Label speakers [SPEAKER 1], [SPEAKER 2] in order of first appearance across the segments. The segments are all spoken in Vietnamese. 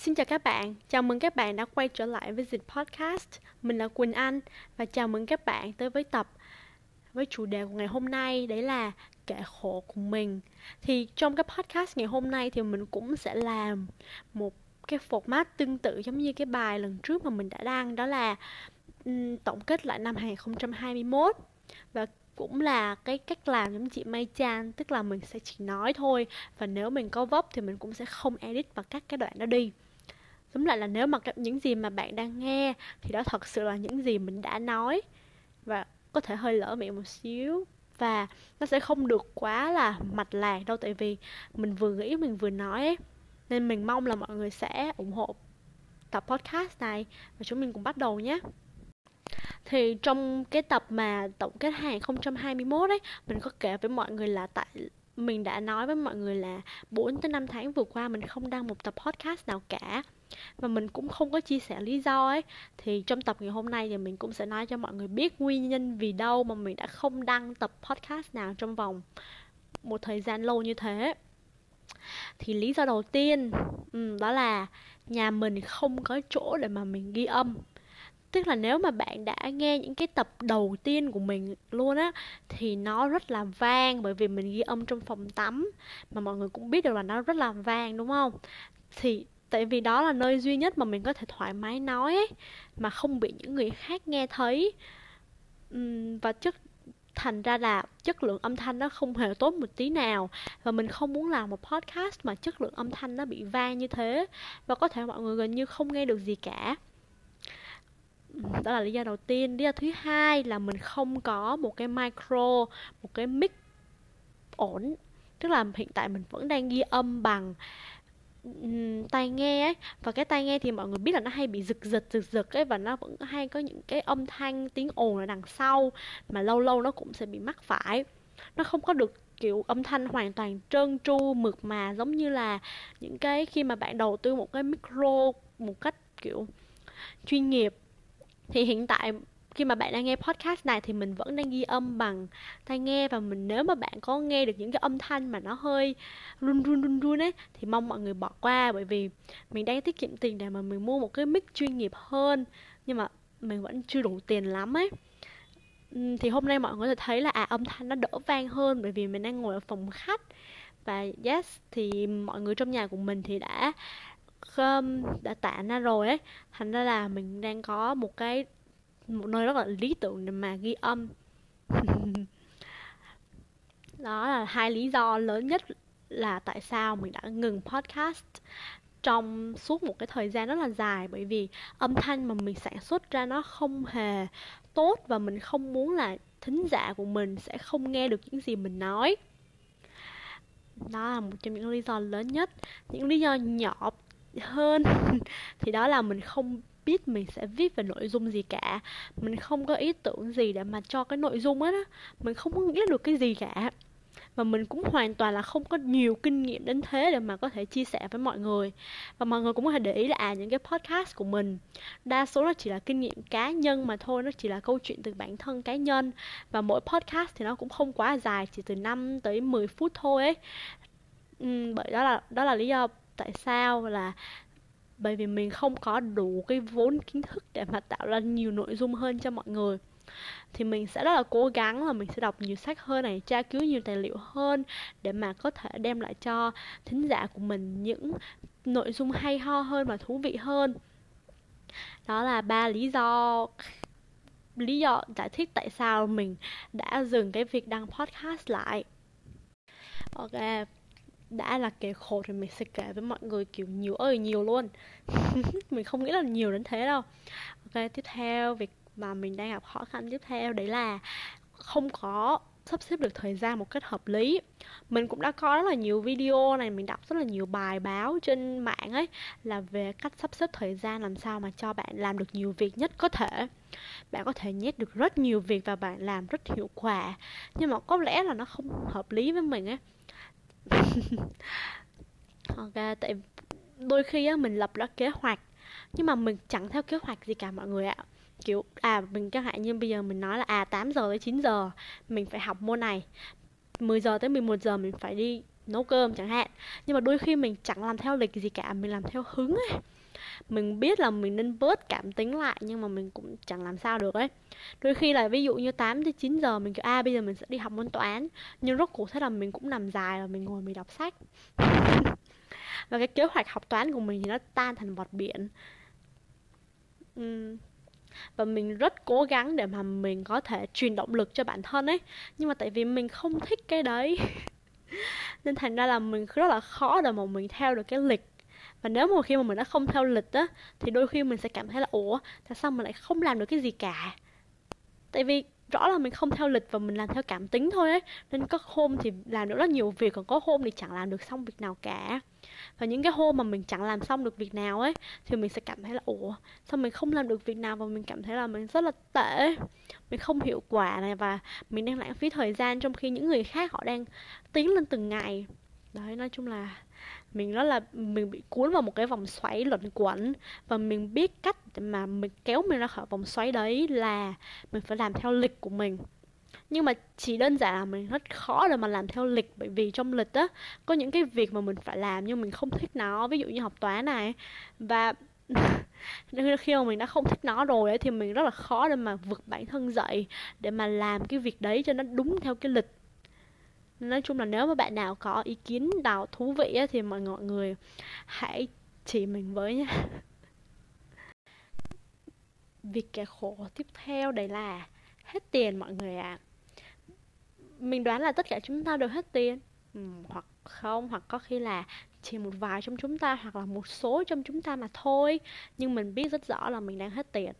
[SPEAKER 1] Xin chào các bạn, chào mừng các bạn đã quay trở lại với Dịch Podcast. Mình là Quỳnh Anh và chào mừng các bạn tới với tập với chủ đề của ngày hôm nay đấy là kệ khổ của mình. Thì trong cái podcast ngày hôm nay thì mình cũng sẽ làm một cái format tương tự giống như cái bài lần trước mà mình đã đăng đó là um, tổng kết lại năm 2021 và cũng là cái cách làm giống chị May Chan tức là mình sẽ chỉ nói thôi và nếu mình có vấp thì mình cũng sẽ không edit và cắt cái đoạn đó đi tóm lại là nếu mà những gì mà bạn đang nghe, thì đó thật sự là những gì mình đã nói. Và có thể hơi lỡ miệng một xíu. Và nó sẽ không được quá là mạch lạc đâu, tại vì mình vừa nghĩ, mình vừa nói ấy. nên mình mong là mọi người sẽ ủng hộ tập podcast này. Và chúng mình cùng bắt đầu nhé. Thì trong cái tập mà tổng kết 2021 ấy, mình có kể với mọi người là tại mình đã nói với mọi người là 4 tới 5 tháng vừa qua mình không đăng một tập podcast nào cả. Và mình cũng không có chia sẻ lý do ấy. Thì trong tập ngày hôm nay thì mình cũng sẽ nói cho mọi người biết nguyên nhân vì đâu mà mình đã không đăng tập podcast nào trong vòng một thời gian lâu như thế. Thì lý do đầu tiên ừ, đó là nhà mình không có chỗ để mà mình ghi âm tức là nếu mà bạn đã nghe những cái tập đầu tiên của mình luôn á thì nó rất là vang bởi vì mình ghi âm trong phòng tắm. Mà mọi người cũng biết được là nó rất là vang đúng không? Thì tại vì đó là nơi duy nhất mà mình có thể thoải mái nói ấy, mà không bị những người khác nghe thấy. Uhm, và chất thành ra là chất lượng âm thanh nó không hề tốt một tí nào. Và mình không muốn làm một podcast mà chất lượng âm thanh nó bị vang như thế. Và có thể mọi người gần như không nghe được gì cả đó là lý do đầu tiên. Lý do thứ hai là mình không có một cái micro, một cái mic ổn. Tức là hiện tại mình vẫn đang ghi âm bằng tai nghe ấy. Và cái tai nghe thì mọi người biết là nó hay bị giật giật giật giật ấy, và nó vẫn hay có những cái âm thanh, tiếng ồn ở đằng sau, mà lâu lâu nó cũng sẽ bị mắc phải. Nó không có được, kiểu, âm thanh hoàn toàn trơn tru, mượt mà, giống như là những cái khi mà bạn đầu tư một cái micro một cách, kiểu, chuyên nghiệp thì hiện tại khi mà bạn đang nghe podcast này thì mình vẫn đang ghi âm bằng tai nghe và mình nếu mà bạn có nghe được những cái âm thanh mà nó hơi run run run run ấy, thì mong mọi người bỏ qua. Bởi vì mình đang tiết kiệm tiền để mà mình mua một cái mic chuyên nghiệp hơn, nhưng mà mình vẫn chưa đủ tiền lắm ấy. Thì hôm nay mọi người có thể thấy là à âm thanh nó đỡ vang hơn bởi vì mình đang ngồi ở phòng khách. Và yes, thì mọi người trong nhà của mình thì đã um, đã tạ ra rồi ấy. Thành ra là mình đang có một cái một nơi rất là lý tưởng để mà ghi âm. Đó là hai lý do lớn nhất là tại sao mình đã ngừng podcast trong suốt một cái thời gian rất là dài. Bởi vì âm thanh mà mình sản xuất ra nó không hề tốt và mình không muốn là thính giả của mình sẽ không nghe được những gì mình nói. Đó là một trong những lý do lớn nhất. Những lý do nhỏ hơn. Thì đó là mình không biết mình sẽ viết về nội dung gì cả. Mình không có ý tưởng gì để mà cho cái nội dung á. Mình không có nghĩ được cái gì cả. Và mình cũng hoàn toàn là không có nhiều kinh nghiệm đến thế để mà có thể chia sẻ với mọi người. Và mọi người cũng có thể để ý là à những cái podcast của mình đa số nó chỉ là kinh nghiệm cá nhân mà thôi nó chỉ là câu chuyện từ bản thân cá nhân. Và mỗi podcast thì nó cũng không quá dài chỉ từ 5 tới 10 phút thôi ấy. Ừ, bởi đó là đó là lý do tại sao là bởi vì mình không có đủ cái vốn kiến thức để mà tạo ra nhiều nội dung hơn cho mọi người. Thì mình sẽ rất là cố gắng là mình sẽ đọc nhiều sách hơn này, tra cứu nhiều tài liệu hơn để mà có thể đem lại cho thính giả của mình những nội dung hay ho hơn và thú vị hơn. Đó là ba lý do lý do giải thích tại sao mình đã dừng cái việc đăng podcast lại. Ok đã là kẻ khổ thì mình sẽ kể với mọi người, kiểu, nhiều ơi, nhiều luôn. Mình không nghĩ là nhiều đến thế đâu. Ok, tiếp theo, việc mà mình đang gặp khó khăn tiếp theo đấy là không có sắp xếp được thời gian một cách hợp lý. Mình cũng đã có rất là nhiều video này, mình đọc rất là nhiều bài báo trên mạng ấy, là về cách sắp xếp thời gian làm sao mà cho bạn làm được nhiều việc nhất có thể. Bạn có thể nhét được rất nhiều việc và bạn, làm rất hiệu quả. Nhưng mà có lẽ là nó không hợp lý với mình ấy. ok tại đôi khi á, mình lập ra kế hoạch, nhưng mà mình chẳng theo kế hoạch gì cả mọi người ạ. Kiểu à mình chẳng hạn như bây giờ mình nói là à 8 giờ tới 9 giờ mình phải học môn này 10 giờ tới 11 giờ mình phải đi nấu cơm chẳng hạn. Nhưng mà đôi khi mình chẳng làm theo lịch gì cả mình làm theo hứng ấy. Mình biết là mình nên bớt cảm tính lại nhưng mà mình cũng chẳng làm sao được ấy. Đôi khi là ví dụ như 8 tới 9 giờ mình kiểu a à, bây giờ mình sẽ đi học môn toán. Nhưng rốt cuộc thế là mình cũng nằm dài và mình ngồi mình đọc sách. Và cái kế hoạch học toán của mình thì nó tan thành bọt biển. Uhm. và mình rất cố gắng để mà mình có thể truyền động lực cho bản thân ấy. Nhưng mà tại vì mình không thích cái đấy. nên thành ra là mình rất là khó để mà mình theo được cái lịch. Và nếu mà khi mà mình đã không theo lịch á, thì đôi khi mình sẽ cảm thấy là, ủa, tại sao mình lại không làm được cái gì cả? Tại vì rõ là mình không theo lịch và mình làm theo cảm tính thôi ấy. Nên có hôm thì làm được rất nhiều việc, còn có hôm thì chẳng làm được xong việc nào cả. Và những cái hôm mà mình chẳng làm xong được việc nào ấy, thì mình sẽ cảm thấy là, ủa, sao mình không làm được việc nào và mình cảm thấy là mình rất là tệ mình không hiệu quả này và mình đang lãng phí thời gian trong khi những người khác họ đang tiến lên từng ngày đấy nói chung là mình rất là mình bị cuốn vào một cái vòng xoáy luẩn quẩn. Và mình biết cách mà mình kéo mình ra khỏi vòng xoáy đấy là mình phải làm theo lịch của mình. Nhưng mà chỉ đơn giản là mình rất khó để mà làm theo lịch bởi vì trong lịch á có những cái việc mà mình phải làm nhưng mình không thích nó. Ví dụ như học toán này. Và khi mà mình đã không thích nó rồi ấy, thì mình rất là khó để mà vực bản thân dậy để mà làm cái việc đấy cho nó đúng theo cái lịch nói chung là nếu mà bạn nào có ý kiến nào thú vị á, thì mọi người hãy chỉ mình với nhé việc kẻ khổ tiếp theo đấy là hết tiền mọi người ạ. À. mình đoán là tất cả chúng ta đều hết tiền. Ừ, hoặc không hoặc có khi là chỉ một vài trong chúng ta hoặc là một số trong chúng ta mà thôi. Nhưng mình biết rất rõ là mình đang hết tiền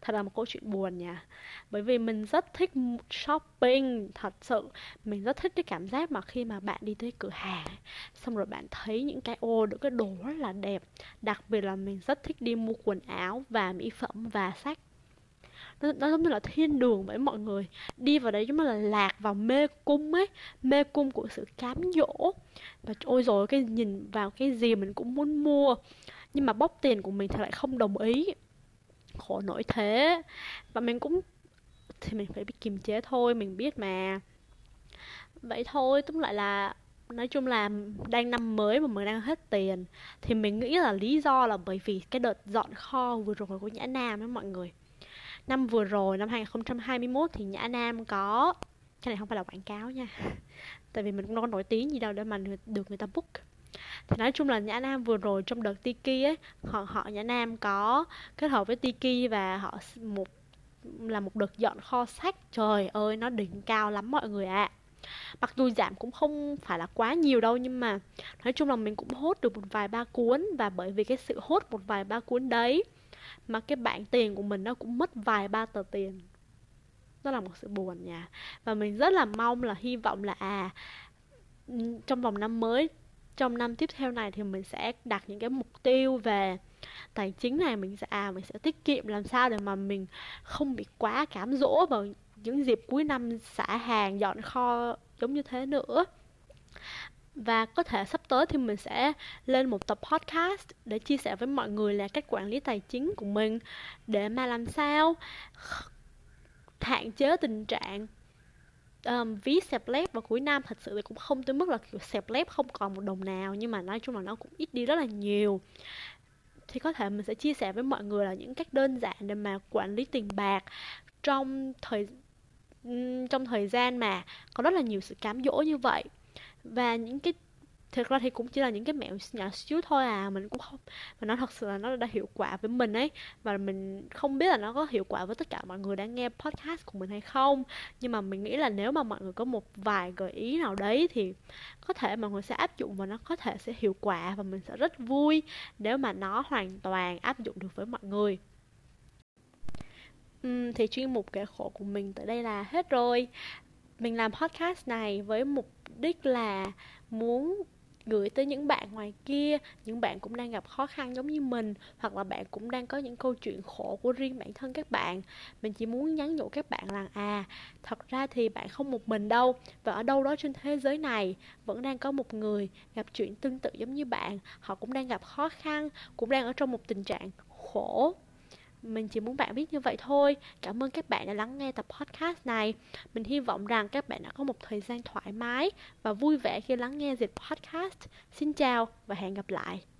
[SPEAKER 1] thật là một câu chuyện buồn nha. Bởi vì mình rất thích shopping thật sự. Mình rất thích cái cảm giác mà khi mà bạn đi tới cửa hàng xong rồi bạn thấy những cái ô được cái đồ rất là đẹp. Đặc biệt là mình rất thích đi mua quần áo và mỹ phẩm và sách. Nó, nó giống như là thiên đường với mọi người. Đi vào đấy giống như là lạc vào mê cung ấy mê cung của sự cám dỗ. Và ôi rồi cái nhìn vào cái gì mình cũng muốn mua. Nhưng mà bóc tiền của mình thì lại không đồng ý khổ nổi thế. Và mình cũng, thì mình phải biết kiềm chế thôi, mình biết mà. Vậy thôi, tóm lại là nói chung là đang năm mới mà mình đang hết tiền, thì mình nghĩ là lý do là bởi vì cái đợt dọn kho vừa rồi của nhã nam ấy mọi người. Năm vừa rồi, năm 2021 thì nhã nam có, cái này không phải là quảng cáo nha, tại vì mình cũng đâu có nổi tiếng gì đâu để mà được người ta book thì nói chung là nhã nam vừa rồi trong đợt tiki ấy, họ họ nhã nam có kết hợp với tiki và họ một, là một đợt dọn kho sách. Trời ơi, nó đỉnh cao lắm mọi người ạ. À. mặc dù giảm cũng không phải là quá nhiều đâu, nhưng mà nói chung là mình cũng hốt được một vài ba cuốn. Và bởi vì cái sự hốt một vài ba cuốn đấy mà cái bảng tiền của mình nó cũng mất vài ba tờ tiền. Đó là một sự buồn nha. Và mình rất là mong là, hy vọng là à trong vòng năm mới trong năm tiếp theo này thì mình sẽ đặt những cái mục tiêu về tài chính này, mình sẽ à mình sẽ tiết kiệm làm sao để mà mình không bị quá cám dỗ vào những dịp cuối năm xả hàng, dọn kho giống như thế nữa. Và có thể sắp tới thì mình sẽ lên một tập podcast để chia sẻ với mọi người là cách quản lý tài chính của mình để mà làm sao hạn chế tình trạng um, ví xẹp lép vào cuối năm thật sự thì cũng không tới mức là kiểu xẹp lép không còn một đồng nào nhưng mà nói chung là nó cũng ít đi rất là nhiều. Thì có thể mình sẽ chia sẻ với mọi người là những cách đơn giản để mà quản lý tiền bạc trong thời trong thời gian mà có rất là nhiều sự cám dỗ như vậy. Và những cái thực ra thì cũng chỉ là những cái mẹo nhỏ xíu thôi à mình cũng không mà nó thật sự là nó đã hiệu quả với mình ấy. Và mình không biết là nó có hiệu quả với tất cả mọi người đang nghe podcast của mình hay không. Nhưng mà mình nghĩ là nếu mà mọi người có một vài gợi ý nào đấy thì có thể mọi người sẽ áp dụng và nó có thể sẽ hiệu quả và mình sẽ rất vui nếu mà nó hoàn toàn áp dụng được với mọi người. Uhm, thì chuyên mục kể khổ của mình tới đây là hết rồi. Mình làm podcast này với mục đích là muốn gửi tới những bạn ngoài kia, những bạn cũng đang gặp khó khăn giống như mình, hoặc là bạn cũng đang có những câu chuyện khổ của riêng bản thân các bạn. Mình chỉ muốn nhắn nhủ các bạn rằng à thật ra thì bạn không một mình đâu, và ở đâu đó trên thế giới này vẫn đang có một người gặp chuyện tương tự giống như bạn. Họ cũng đang gặp khó khăn, cũng đang ở trong một tình trạng khổ mình chỉ muốn bạn biết như vậy thôi. Cảm ơn các bạn đã lắng nghe tập podcast này. Mình hy vọng rằng các bạn đã có một thời gian thoải mái và vui vẻ khi lắng nghe dịch podcast. Xin chào và hẹn gặp lại.